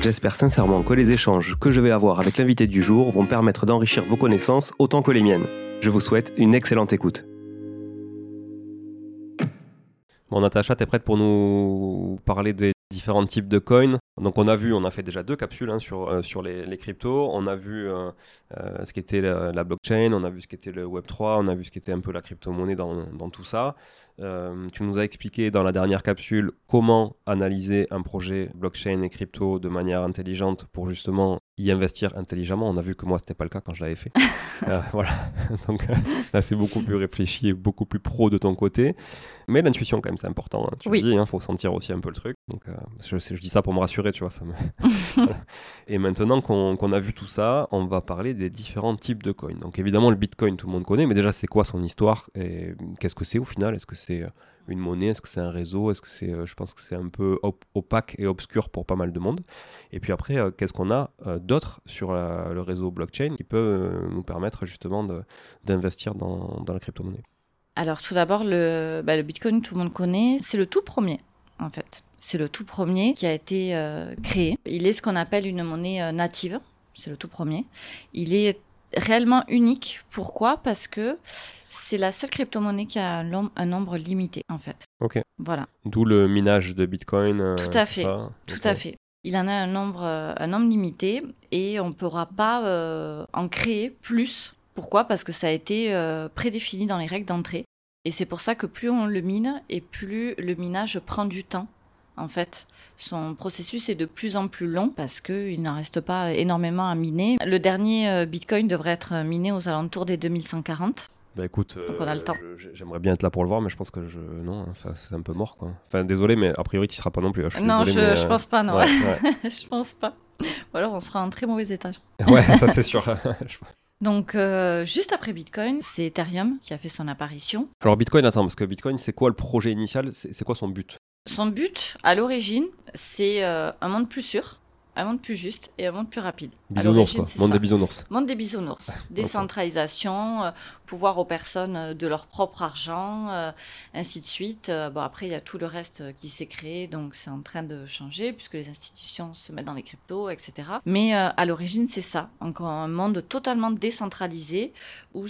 J'espère sincèrement que les échanges que je vais avoir avec l'invité du jour vont permettre d'enrichir vos connaissances autant que les miennes. Je vous souhaite une excellente écoute. Bon, Natacha, t'es prête pour nous parler des différents types de coins? Donc on a vu, on a fait déjà deux capsules hein, sur, euh, sur les, cryptos. On a vu euh, euh, ce qu'était la, la, blockchain, on a vu ce qu'était le Web3, on a vu ce qu'était un peu la crypto-monnaie dans, dans, tout ça. Tu nous as expliqué dans la dernière capsule comment analyser un projet blockchain et crypto de manière intelligente pour justement y investir intelligemment. On a vu que moi, c'était pas le cas quand je l'avais fait. voilà. Donc là, c'est beaucoup plus réfléchi et beaucoup plus pro de ton côté. Mais l'intuition, quand même, c'est important. Hein. Tu oui. dis, il hein, faut sentir aussi un peu le truc. Donc, je, je, dis ça pour me rassurer, tu vois. Ça me... Et maintenant qu'on a vu tout ça, on va parler des différents types de coins. Donc évidemment, le Bitcoin, tout le monde connaît, mais déjà, c'est quoi son histoire et qu'est-ce que c'est au final? Est-ce que c'est euh, une monnaie Est-ce que c'est un réseau Est-ce que c'est, euh, je pense que c'est un peu op opaque et obscur pour pas mal de monde. Et puis après, euh, qu'est-ce qu'on a d'autre sur le réseau blockchain qui peut nous permettre justement d'investir dans, la crypto-monnaie? Alors tout d'abord, le, bah, le Bitcoin, tout le monde connaît, c'est le tout premier en fait. C'est le tout premier qui a été euh, créé. Il est ce qu'on appelle une monnaie euh, native. C'est le tout premier. Il est réellement unique. Pourquoi? Parce que c'est la seule crypto-monnaie qui a un, nombre limité, en fait. Ok. Voilà. D'où le minage de Bitcoin. Euh, Tout à fait. Tout à fait. Il en a un nombre, un nombre limité et on ne pourra pas en créer plus. Pourquoi? Parce que ça a été prédéfini dans les règles d'entrée. Et c'est pour ça que plus on le mine et plus le minage prend du temps en fait. Son processus est de plus en plus long parce qu'il n'en reste pas énormément à miner. Le dernier euh, Bitcoin devrait être miné aux alentours des 2140. Bah écoute, on a le temps. J'aimerais bien être là pour le voir, mais je pense que je non, enfin c'est un peu mort quoi. Enfin désolé, mais a priori tu seras pas non plus. Je non, je, je, pense pas non. je pense pas. Ou alors on sera en très mauvais état. ouais, ça c'est sûr. Donc, euh, juste après Bitcoin, c'est Ethereum qui a fait son apparition. Alors, Bitcoin, attends, parce que Bitcoin, c'est quoi le projet initial? C'est quoi son but? Son but, à l'origine, c'est euh, un monde plus sûr, un monde plus juste et un monde plus rapide. Bisounours, quoi. Monde des bisounours. Monde des bisounours. Décentralisation, euh, pouvoir aux personnes euh, de leur propre argent, ainsi de suite. bon, après, il y a tout le reste qui s'est créé, donc c'est en train de changer puisque les institutions se mettent dans les cryptos, etc. Mais à l'origine, c'est ça. Encore un monde totalement décentralisé où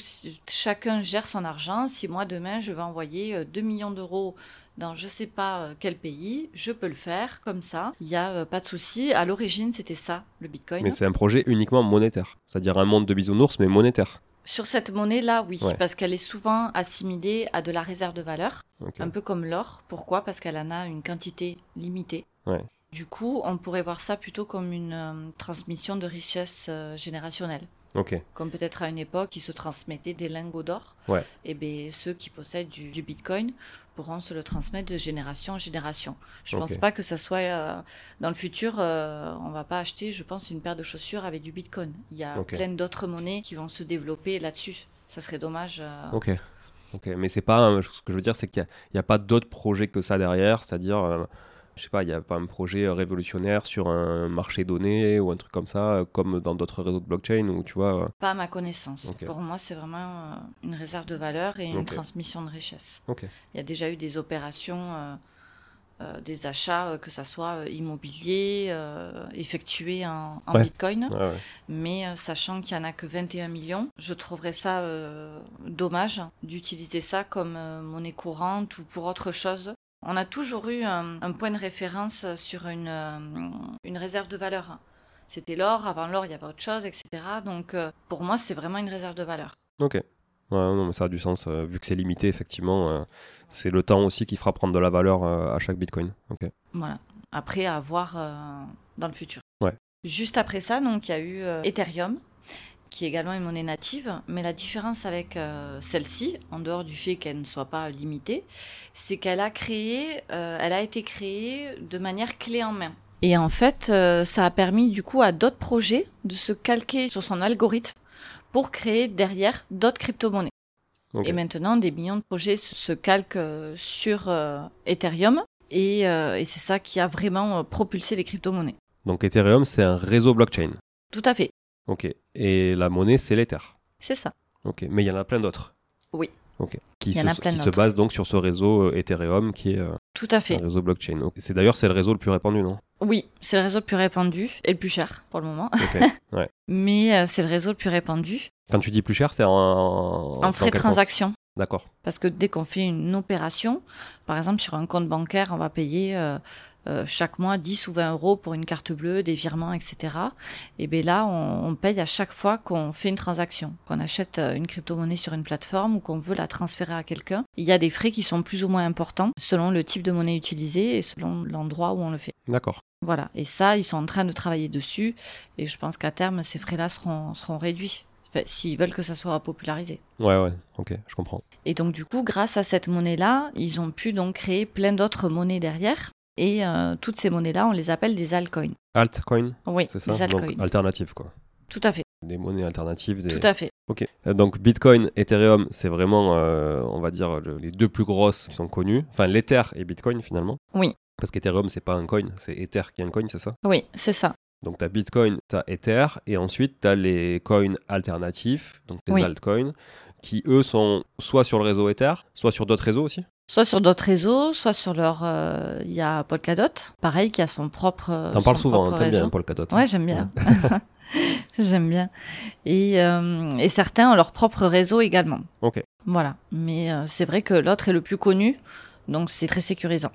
chacun gère son argent. Si moi, demain, je vais envoyer 2 millions d'euros dans je sais pas euh, quel pays, je peux le faire comme ça, il n'y a euh, pas de souci. À l'origine, c'était ça, le Bitcoin. Mais c'est un projet uniquement monétaire, c'est-à-dire un monde de bisounours, mais monétaire. Sur cette monnaie-là, oui, parce qu'elle est souvent assimilée à de la réserve de valeur, un peu comme l'or. Pourquoi? Parce qu'elle en a une quantité limitée. Du coup, on pourrait voir ça plutôt comme une euh, transmission de richesse générationnelle. Comme peut-être à une époque, ils se transmettaient des lingots d'or. Ouais. Et bien, ceux qui possèdent du, du, Bitcoin pourront se le transmettre de génération en génération. Je ne pense pas que ça soit euh, dans le futur. Euh, on va pas acheter, je pense, une paire de chaussures avec du Bitcoin. Il y a plein d'autres monnaies qui vont se développer là-dessus. Ça serait dommage. Euh, ok. Ok. Mais c'est pas. Ce que je veux dire, c'est qu'il n'y a, a, pas d'autres projets que ça derrière. C'est-à-dire je sais pas, il n'y a pas un projet euh, révolutionnaire sur un marché donné ou un truc comme ça, euh, comme dans d'autres réseaux de blockchain ou tu vois. Euh. Pas à ma connaissance. Pour moi, c'est vraiment une réserve de valeur et une transmission de richesse. Il y a déjà eu des opérations. des achats, que ça soit immobilier, effectués en, bitcoin. Mais sachant qu'il n'y en a que 21 millions, je trouverais ça dommage d'utiliser ça comme monnaie courante ou pour autre chose on a toujours eu un, point de référence sur une, euh, une réserve de valeur. C'était l'or, avant l'or il y avait autre chose, etc. Donc euh, pour moi c'est vraiment une réserve de valeur. Ok. Ouais, non, mais ça a du sens. Euh, vu que c'est limité, effectivement, c'est le temps aussi qui fera prendre de la valeur à chaque bitcoin. Ok. Voilà. Après, à voir dans le futur. Ouais. Juste après ça, donc il y a eu Ethereum, qui est également une monnaie native, mais la différence avec euh, celle-ci, en dehors du fait qu'elle ne soit pas limitée, c'est qu'elle a créé, euh, elle a été créée de manière clé en main. Et en fait, ça a permis du coup à d'autres projets de se calquer sur son algorithme pour créer derrière d'autres crypto-monnaies. Et maintenant, des millions de projets se, calquent sur Ethereum et, et c'est ça qui a vraiment propulsé les crypto-monnaies. Donc Ethereum, c'est un réseau blockchain. Tout à fait. Ok. Et la monnaie, c'est l'Ether. C'est ça. Ok. Mais il y en a plein d'autres. Oui. Ok. Qui, se, qui se, base donc sur ce réseau euh, Ethereum qui est euh, Tout à fait. un réseau blockchain. C'est d'ailleurs c'est le réseau le plus répandu, non? Oui, c'est le réseau le plus répandu et le plus cher pour le moment. Ok. Ouais. Mais euh, c'est le réseau le plus répandu. Quand tu dis plus cher, c'est en, en frais de transaction. D'accord. Parce que dès qu'on fait une opération, par exemple sur un compte bancaire, on va payer euh, chaque mois 10 ou 20 euros pour une carte bleue, des virements, etc. Et bien là, on, paye à chaque fois qu'on fait une transaction, qu'on achète euh, une crypto-monnaie sur une plateforme ou qu'on veut la transférer à quelqu'un. Il y a des frais qui sont plus ou moins importants selon le type de monnaie utilisée et selon l'endroit où on le fait. D'accord. Voilà. Et ça, ils sont en train de travailler dessus. Et je pense qu'à terme, ces frais-là seront, seront réduits. S'ils veulent que ça soit popularisé. Ouais, ouais, ok, je comprends. Et donc, du coup, grâce à cette monnaie-là, ils ont pu donc créer plein d'autres monnaies derrière. Et euh, toutes ces monnaies-là, on les appelle des altcoins. Altcoins Oui, c'est ça. Des altcoins. Donc, alternatives, quoi. Tout à fait. Des monnaies alternatives. Tout à fait. Ok. Euh, donc Bitcoin, Ethereum, c'est vraiment, euh, on va dire, les deux plus grosses qui sont connues. Enfin, l'Ether et Bitcoin finalement. Oui. Parce qu'Ethereum, c'est pas un coin, c'est Ether qui est un coin, c'est ça? Oui, c'est ça. Donc tu as Bitcoin, tu as Ether, et ensuite tu as les coins alternatifs, donc les altcoins, qui eux sont soit sur le réseau Ether, soit sur d'autres réseaux aussi? Soit sur d'autres réseaux, soit sur leur. Euh, il y a Polkadot, pareil, qui a son propre. Euh, T'en parles souvent, hein, t'aimes bien Polkadot. Ouais, j'aime bien. j'aime bien. Et, euh, et, certains ont leur propre réseau également. Ok. Voilà. Mais c'est vrai que l'autre est le plus connu, donc c'est très sécurisant.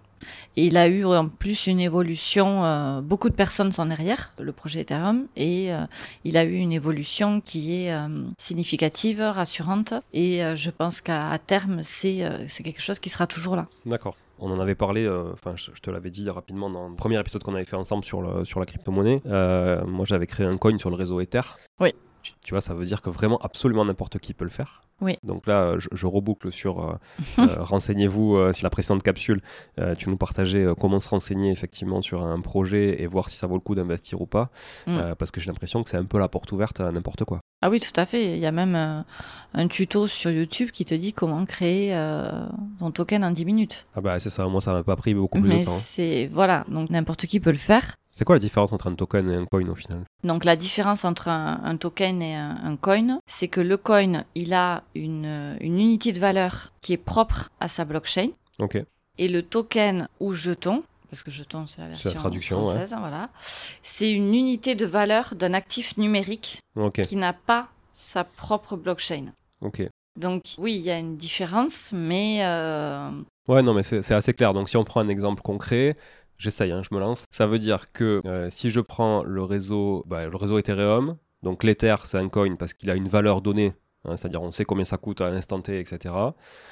Et il a eu en plus une évolution, euh, beaucoup de personnes sont derrière le projet Ethereum, et euh, il a eu une évolution qui est euh, significative, rassurante, et je pense qu'à terme, c'est quelque chose qui sera toujours là. D'accord. On en avait parlé, enfin je, te l'avais dit rapidement dans le premier épisode qu'on avait fait ensemble sur, le, sur la crypto-monnaie. moi j'avais créé un coin sur le réseau Ether. Oui. Tu vois, ça veut dire que vraiment absolument n'importe qui peut le faire. Oui. Donc là, je, reboucle sur euh, euh, renseignez-vous euh, sur la précédente capsule. tu nous partageais comment se renseigner effectivement sur un projet et voir si ça vaut le coup d'investir ou pas. Mm. parce que j'ai l'impression que c'est un peu la porte ouverte à n'importe quoi. Ah oui, tout à fait. Il y a même un tuto sur YouTube qui te dit comment créer ton token en 10 minutes. Ah bah c'est ça, moi ça m'a pas pris beaucoup plus de temps. c'est voilà, donc n'importe qui peut le faire. C'est quoi la différence entre un token et un coin au final? Donc la différence entre un, token et un, coin, c'est que le coin, il a une, unité de valeur qui est propre à sa blockchain. Ok. Et le token ou jeton, parce que jeton c'est la version traduction, française, hein, voilà, c'est une unité de valeur d'un actif numérique qui n'a pas sa propre blockchain. Ok. Donc oui, il y a une différence, mais... Euh... Ouais, non, mais c'est assez clair. Donc si on prend un exemple concret, J'essaye, hein, je me lance. Ça veut dire que euh, si je prends le réseau, bah, le réseau Ethereum, donc l'Ether c'est un coin parce qu'il a une valeur donnée, hein, c'est-à-dire on sait combien ça coûte à l'instant T, etc.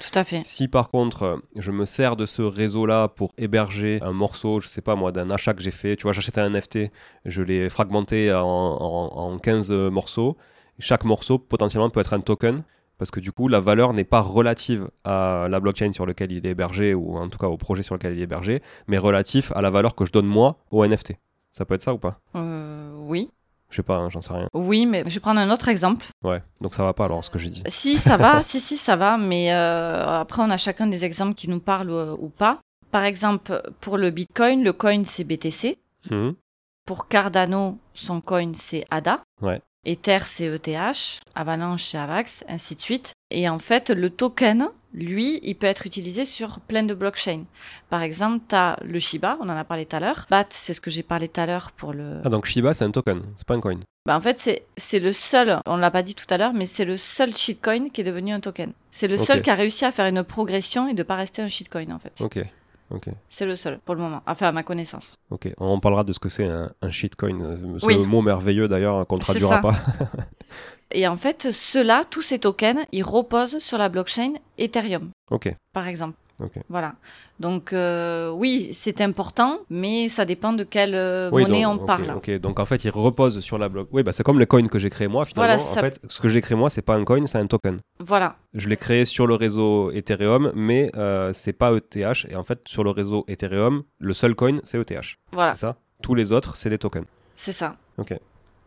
Tout à fait. Si par contre je me sers de ce réseau-là pour héberger un morceau, je sais pas moi, d'un achat que j'ai fait, tu vois, j'achète un NFT, je l'ai fragmenté en, en 15 morceaux, chaque morceau potentiellement peut être un token parce que du coup la valeur n'est pas relative à la blockchain sur laquelle il est hébergé ou en tout cas au projet sur lequel il est hébergé, mais relatif à la valeur que je donne moi au NFT. Ça peut être ça ou pas? Euh, Oui. Je sais pas, hein, j'en sais rien. Oui, mais je vais prendre un autre exemple. Ouais, donc ça va pas alors ce que j'ai dit. Si, ça va, si, si, ça va, mais euh, après on a chacun des exemples qui nous parlent euh, ou pas. Par exemple, pour le Bitcoin, le coin c'est BTC. Mmh. Pour Cardano, son coin c'est ADA. Ouais. Ether c'est ETH, Avalanche c'est AVAX, ainsi de suite. Et en fait, le token, lui, il peut être utilisé sur plein de blockchains. Par exemple, tu as le Shiba, on en a parlé tout à l'heure. BAT, c'est ce que j'ai parlé tout à l'heure pour le... Ah donc Shiba, c'est un token, c'est pas un coin. Bah en fait, c'est le seul, on l'a pas dit tout à l'heure, mais c'est le seul shitcoin qui est devenu un token. C'est le seul qui a réussi à faire une progression et de pas rester un shitcoin en fait. Ok. C'est le seul pour le moment, enfin à ma connaissance. Ok, on parlera de ce que c'est un, shitcoin, ce mot merveilleux d'ailleurs qu'on traduira pas. Et en fait, ceux-là, tous ces tokens, ils reposent sur la blockchain Ethereum. Ok. Par exemple. Voilà. Donc euh, oui, c'est important, mais ça dépend de quelle euh, monnaie on parle. Ok, donc en fait, il repose sur la blockchain. Oui, bah, c'est comme le coin que j'ai créé moi. Finalement, en fait, ce que j'ai créé moi, c'est pas un coin, c'est un token. Voilà. Je l'ai créé sur le réseau Ethereum, mais euh, c'est pas ETH. Et en fait, sur le réseau Ethereum, le seul coin, c'est ETH. Voilà. C'est ça tous les autres, c'est des tokens. C'est ça. Ok.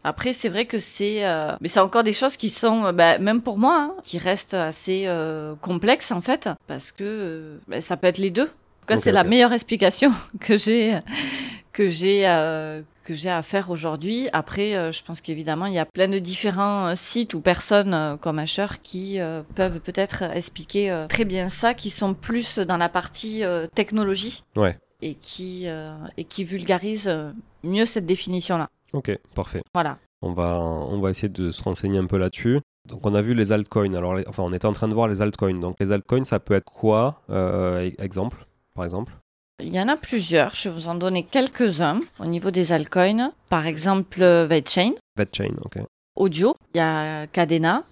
Après, c'est vrai que c'est, euh, mais c'est encore des choses qui sont, euh, bah, même pour moi, hein, qui restent assez euh, complexes en fait, parce que bah, ça peut être les deux. En tout cas, c'est la meilleure explication que j'ai, que j'ai, que j'ai à faire aujourd'hui. Après, je pense qu'évidemment, il y a plein de différents sites ou personnes comme Asher qui peuvent peut-être expliquer très bien ça, qui sont plus dans la partie technologie. Ouais. Et qui, et qui vulgarisent mieux cette définition-là. Ok, parfait. Voilà. On va, on va essayer de se renseigner un peu là-dessus. Donc on a vu les altcoins. Alors, enfin, on était en train de voir les altcoins. Donc les altcoins, ça peut être quoi euh, Exemple, par exemple? Il y en a plusieurs, je vais vous en donner quelques-uns au niveau des altcoins. Par exemple, VetChain. VetChain, ok. Audio, il y a Cadena.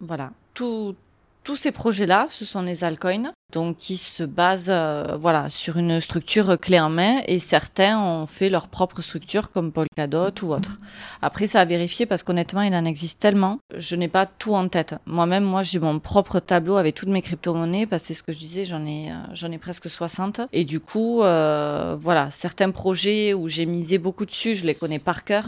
Voilà, tout, tous ces projets-là, ce sont des altcoins, donc qui se basent euh, voilà sur une structure clé en main et certains ont fait leur propre structure comme Polkadot ou autre. Après, ça a vérifié parce qu'honnêtement, il en existe tellement. Je n'ai pas tout en tête. Moi-même, moi, j'ai mon propre tableau avec toutes mes crypto-monnaies parce que c'est ce que je disais, j'en ai euh, j'en ai presque 60 et du coup, euh, voilà, certains projets où j'ai misé beaucoup dessus, je les connais par cœur.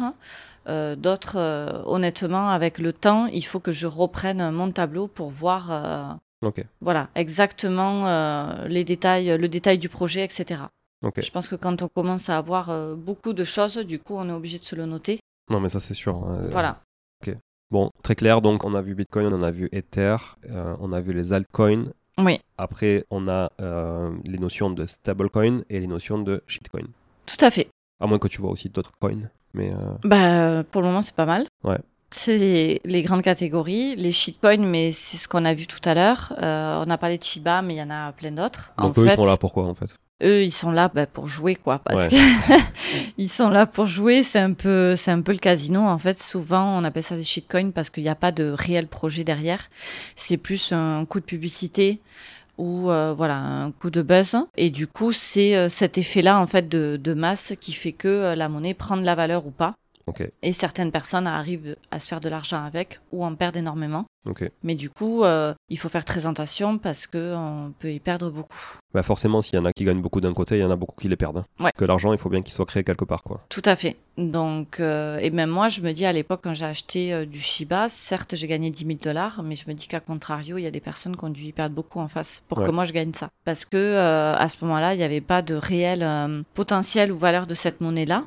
Euh, d'autres, euh, honnêtement, avec le temps, il faut que je reprenne mon tableau pour voir euh, voilà, exactement les détails, le détail du projet, etc. Je pense que quand on commence à avoir beaucoup de choses, du coup, on est obligé de se le noter. Non, mais ça, c'est sûr. Hein, voilà. Ok. Bon, très clair. Donc, on a vu Bitcoin, on a vu Ether, on a vu les altcoins. Oui. Après, on a les notions de stablecoin et les notions de shitcoin. Tout à fait. À moins que tu vois aussi d'autres coins. Mais euh, bah, pour le moment, c'est pas mal. Ouais. C'est les, grandes catégories, les shitcoins, mais c'est ce qu'on a vu tout à l'heure. Euh, on a parlé de Shiba, mais il y en a plein d'autres. Donc eux, ils sont là pourquoi en fait? Eux, ils sont là bah, pour jouer, quoi. Parce que ils sont là pour jouer. C'est un peu, c'est un peu le casino. En fait, souvent, on appelle ça des shitcoins parce qu'il n'y a pas de réel projet derrière. C'est plus un coup de publicité ou euh, voilà un coup de buzz. Et du coup c'est euh, cet effet là en fait de, de masse qui fait que euh, la monnaie prend de la valeur ou pas. Et certaines personnes arrivent à se faire de l'argent avec ou en perdent énormément mais du coup, euh, il faut faire très attention parce qu'on peut y perdre beaucoup. Bah forcément, s'il y en a qui gagnent beaucoup d'un côté, il y en a beaucoup qui les perdent. Hein. Que l'argent, il faut bien qu'il soit créé quelque part. Quoi. Tout à fait. Donc, euh, et même moi, je me dis à l'époque, quand j'ai acheté euh, du Shiba, certes, j'ai gagné 10 000 dollars, mais je me dis qu'à contrario, il y a des personnes qui ont dû y perdre beaucoup en face pour que moi je gagne ça. Parce que à ce moment-là, il n'y avait pas de réel potentiel ou valeur de cette monnaie-là.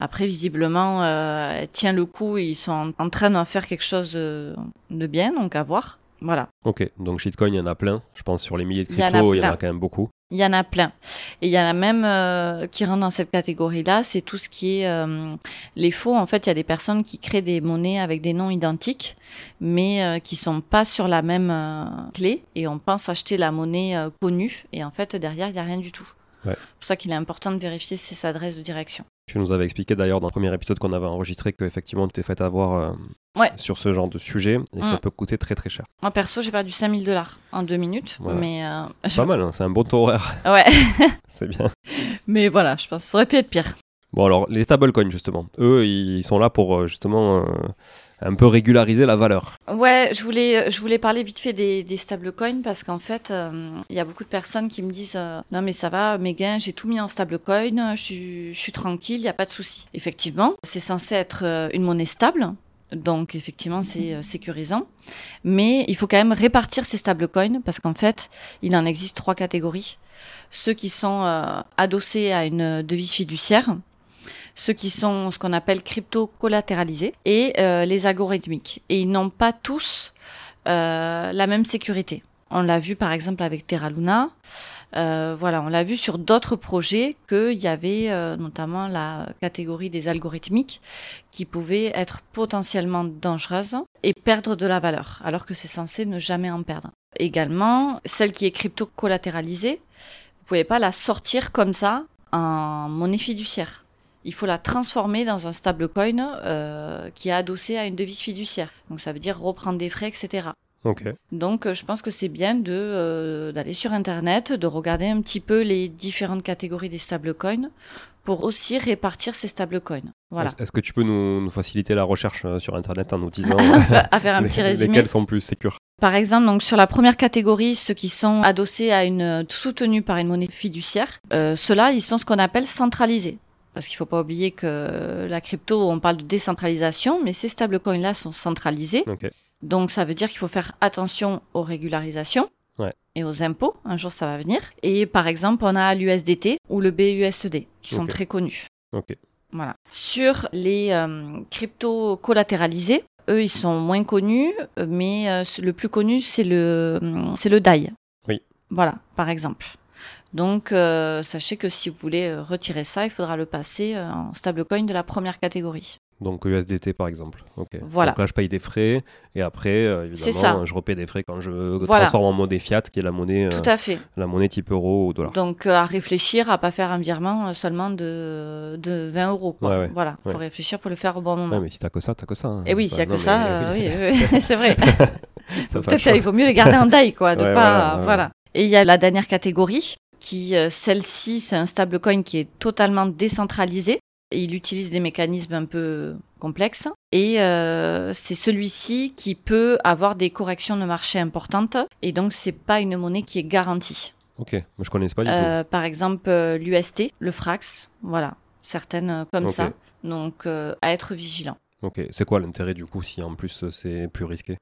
Après, visiblement, euh, tient le coup, ils sont en train d'en faire quelque chose de, bien, donc à voir. Voilà. Ok, donc shitcoin, il y en a plein. Je pense sur les milliers de cryptos, il y en a, quand même beaucoup. Il y en a plein. Et il y en a même euh, qui rentrent dans cette catégorie-là, c'est tout ce qui est euh, les faux. En fait, il y a des personnes qui créent des monnaies avec des noms identiques, mais euh, qui sont pas sur la même euh, clé. Et on pense acheter la monnaie connue, et en fait, derrière, il n'y a rien du tout. Ouais. C'est pour ça qu'il est important de vérifier ses adresses de direction. Tu nous avais expliqué d'ailleurs dans le premier épisode qu'on avait enregistré qu'effectivement tu t'es fait avoir euh, sur ce genre de sujet et que ça mm. peut coûter très très cher. Moi perso j'ai perdu 5000 dollars en deux minutes. mais euh, C'est pas mal, hein, c'est un bon taux horaire. Ouais. c'est bien. Mais voilà, je pense que ça aurait pu être pire. Bon alors les stablecoins justement, eux ils sont là pour euh, justement un peu régulariser la valeur. Ouais, je voulais, je voulais parler vite fait des, des stablecoins parce qu'en fait, euh, il y a beaucoup de personnes qui me disent euh, non mais ça va, mes gains, j'ai tout mis en stablecoin, je, je suis tranquille, il n'y a pas de souci. Effectivement, c'est censé être euh, une monnaie stable. Donc effectivement c'est sécurisant, mais il faut quand même répartir ces stablecoins parce qu'en fait il en existe trois catégories. Ceux qui sont adossés à une devise fiduciaire, ceux qui sont ce qu'on appelle crypto-collatéralisés et euh, les algorithmiques. Et ils n'ont pas tous euh, la même sécurité. On l'a vu par exemple avec Terra Luna. Euh, voilà, on l'a vu sur d'autres projets qu'il y avait notamment la catégorie des algorithmiques qui pouvaient être potentiellement dangereuses et perdre de la valeur, alors que c'est censé ne jamais en perdre. Également, celle qui est crypto-collatéralisée, vous pouvez pas la sortir comme ça en monnaie fiduciaire il faut la transformer dans un stablecoin euh, qui est adossé à une devise fiduciaire. Donc ça veut dire reprendre des frais, etc. Donc euh, je pense que c'est bien de euh, d'aller sur internet, de regarder un petit peu les différentes catégories des stablecoins pour aussi répartir ces stablecoins. Voilà. Est-ce que tu peux nous, faciliter la recherche sur internet en nous disant à faire un petit résumé lesquels sont plus sécures? Par exemple, donc sur la première catégorie, ceux qui sont adossés à une soutenue par une monnaie fiduciaire, euh, ceux-là, ils sont ce qu'on appelle centralisés parce qu'il ne faut pas oublier que la crypto, on parle de décentralisation, mais ces stablecoins-là sont centralisés. Donc ça veut dire qu'il faut faire attention aux régularisations et aux impôts. Un jour, ça va venir. Et par exemple, on a l'USDT ou le BUSD, qui sont très connus. Voilà. Sur les euh, cryptos collatéralisés, eux, ils sont moins connus, mais euh, le plus connu, c'est le, c'est le DAI. Oui. Voilà, par exemple. Donc, euh, sachez que si vous voulez retirer ça, il faudra le passer en stablecoin de la première catégorie. Donc USDT par exemple. Voilà. Donc là, je paye des frais et après, euh, évidemment, je repaie des frais quand je transforme en monnaie fiat, qui est la monnaie, euh, Tout à fait. la monnaie type euro ou dollar. Donc euh, à réfléchir à pas faire un virement seulement de, de 20 euros. Quoi. Voilà, il faut réfléchir pour le faire au bon moment. mais si t'as que ça, t'as que ça. Hein. Et oui, s'il y a que ça, oui, c'est vrai. Peut-être il faut mieux les garder en taille, quoi, de pas, voilà. Et il y a la dernière catégorie qui, celle-ci, c'est un stablecoin qui est totalement décentralisé. Il utilise des mécanismes un peu complexes et euh, c'est celui-ci qui peut avoir des corrections de marché importantes et donc c'est pas une monnaie qui est garantie. Ok, mais je connais pas du euh, Par exemple euh, l'UST, le Frax, voilà, certaines comme ça. Donc à être vigilant. Ok, c'est quoi l'intérêt du coup si en plus c'est plus risqué?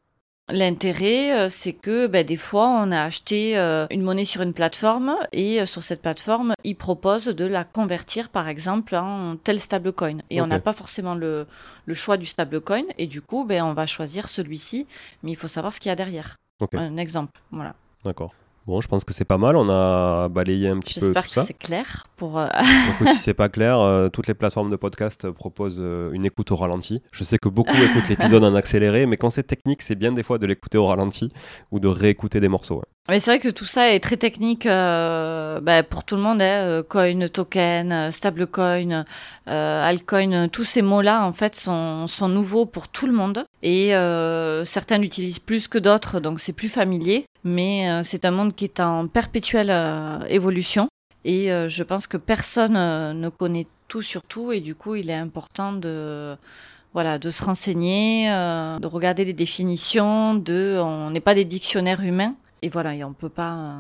L'intérêt, euh, c'est que ben, des fois, on a acheté euh, une monnaie sur une plateforme et euh, sur cette plateforme, ils proposent de la convertir, par exemple, en tel stablecoin. Et on n'a pas forcément le, le, choix du stablecoin et du coup, ben, on va choisir celui-ci, mais il faut savoir ce qu'il y a derrière. Un exemple, voilà. D'accord. Bon, je pense que c'est pas mal. On a balayé un petit peu. J'espère que c'est clair. Pour euh, si c'est pas clair, euh, toutes les plateformes de podcast proposent euh, une écoute au ralenti. Je sais que beaucoup écoutent l'épisode en accéléré, mais quand c'est technique, c'est bien des fois de l'écouter au ralenti ou de réécouter des morceaux. Mais c'est vrai que tout ça est très technique bah, pour tout le monde. Hein. Coin, token, stablecoin, altcoin, tous ces mots-là en fait sont, sont nouveaux pour tout le monde et certains l'utilisent plus que d'autres, donc c'est plus familier mais euh, c'est un monde qui est en perpétuelle euh, évolution et euh, je pense que personne ne connaît tout sur tout et du coup il est important de voilà de se renseigner, de regarder les définitions, de on n'est pas des dictionnaires humains et voilà et on peut pas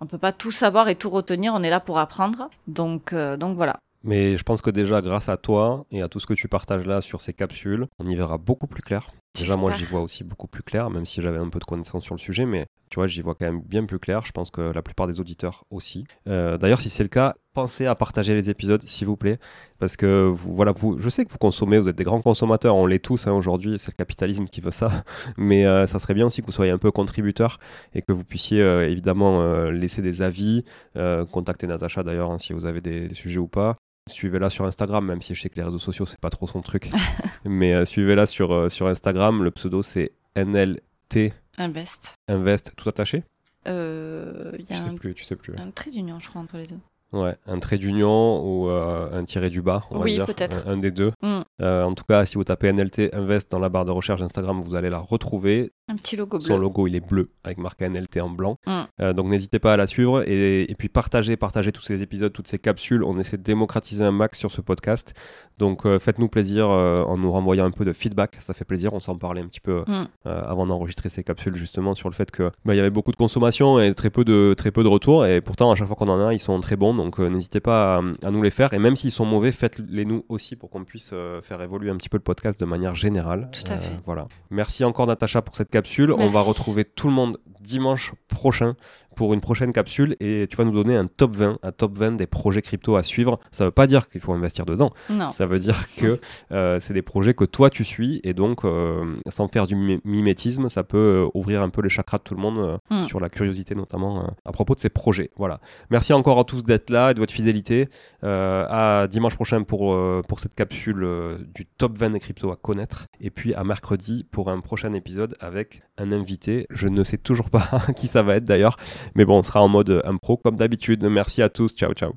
on peut pas tout savoir et tout retenir, on est là pour apprendre donc donc voilà. Mais je pense que déjà, grâce à toi et à tout ce que tu partages là sur ces capsules, on y verra beaucoup plus clair. Déjà, moi, j'y vois aussi beaucoup plus clair, même si j'avais un peu de connaissances sur le sujet, mais tu vois, j'y vois quand même bien plus clair. Je pense que la plupart des auditeurs aussi. Euh, d'ailleurs, si c'est le cas, pensez à partager les épisodes, s'il vous plaît, parce que vous, voilà, vous, je sais que vous consommez, vous êtes des grands consommateurs, on l'est tous hein, aujourd'hui, c'est le capitalisme qui veut ça, mais euh, ça serait bien aussi que vous soyez un peu contributeurs et que vous puissiez euh, évidemment laisser des avis, contacter Natacha d'ailleurs hein, si vous avez des, sujets ou pas, Suivez-la sur Instagram, même si je sais que les réseaux sociaux, c'est pas trop son truc. Mais euh, suivez-la sur, euh, sur Instagram. Le pseudo, c'est NLT. Invest. Invest, tout attaché? Euh, y a sais plus, tu sais plus. Un trait d'union, je crois, entre les deux. Ouais, un trait d'union ou euh, un tiré du bas, on oui, va dire. peut-être. Un, des deux. Mm. Euh, en tout cas, si vous tapez NLT Invest dans la barre de recherche Instagram, vous allez la retrouver. Un petit logo bleu. Son logo, il est bleu avec marqué NLT en blanc. Mm. Euh, donc n'hésitez pas à la suivre et, puis partagez, partagez tous ces épisodes, toutes ces capsules. On essaie de démocratiser un max sur ce podcast. Donc faites-nous plaisir en nous renvoyant un peu de feedback. Ça fait plaisir. On s'en parlait un petit peu mm. avant d'enregistrer ces capsules justement sur le fait que bah, y avait beaucoup de consommation et très peu de très peu de retours. Et pourtant, à chaque fois qu'on en a, ils sont très bons. Donc n'hésitez pas à, nous les faire. Et même s'ils sont mauvais, faites-les nous aussi pour qu'on puisse euh, faire évoluer un petit peu le podcast de manière générale. Tout à fait. Euh, voilà. Merci encore Natacha pour cette capsule. On va retrouver tout le monde dimanche prochain pour une prochaine capsule et tu vas nous donner un top 20, un top 20 des projets crypto à suivre. Ça veut pas dire qu'il faut investir dedans. Non. Ça veut dire que euh, c'est des projets que toi tu suis et donc sans faire du mimétisme, ça peut ouvrir un peu les chakras de tout le monde mm. sur la curiosité notamment à propos de ces projets. Voilà. Merci encore à tous d'être là et de votre fidélité. Euh, à dimanche prochain pour, euh, pour cette capsule euh, du top 20 des cryptos à connaître. Et puis à mercredi pour un prochain épisode avec un invité. Je ne sais toujours pas qui ça va être d'ailleurs. Mais bon, on sera en mode impro comme d'habitude. Merci à tous. Ciao, ciao.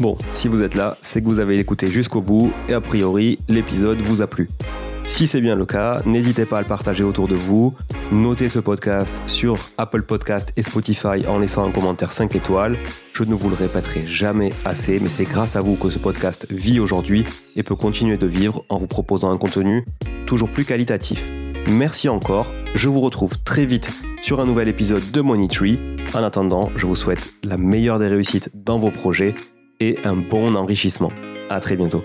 Bon, si vous êtes là, c'est que vous avez écouté jusqu'au bout et a priori, l'épisode vous a plu. Si c'est bien le cas, n'hésitez pas à le partager autour de vous. Notez ce podcast sur Apple Podcast et Spotify en laissant un commentaire 5 étoiles. Je ne vous le répéterai jamais assez, mais c'est grâce à vous que ce podcast vit aujourd'hui et peut continuer de vivre en vous proposant un contenu toujours plus qualitatif. Merci encore Je vous retrouve très vite sur un nouvel épisode de Money Tree. En attendant, je vous souhaite la meilleure des réussites dans vos projets et un bon enrichissement. À très bientôt.